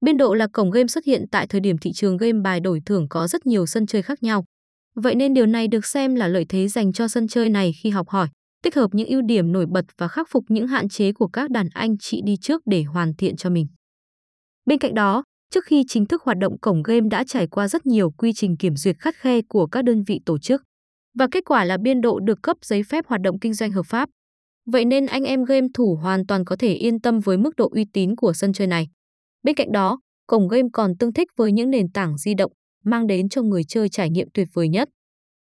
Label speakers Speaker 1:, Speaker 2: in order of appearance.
Speaker 1: Biên độ là cổng game xuất hiện tại thời điểm thị trường game bài đổi thưởng có rất nhiều sân chơi khác nhau. Vậy nên điều này được xem là lợi thế dành cho sân chơi này khi học hỏi, tích hợp những ưu điểm nổi bật và khắc phục những hạn chế của các đàn anh chị đi trước để hoàn thiện cho mình. Bên cạnh đó, trước khi chính thức hoạt động cổng game đã trải qua rất nhiều quy trình kiểm duyệt khắt khe của các đơn vị tổ chức. Và kết quả là biên độ được cấp giấy phép hoạt động kinh doanh hợp pháp. Vậy nên anh em game thủ hoàn toàn có thể yên tâm với mức độ uy tín của sân chơi này. Bên cạnh đó, cổng game còn tương thích với những nền tảng di động, mang đến cho người chơi trải nghiệm tuyệt vời nhất.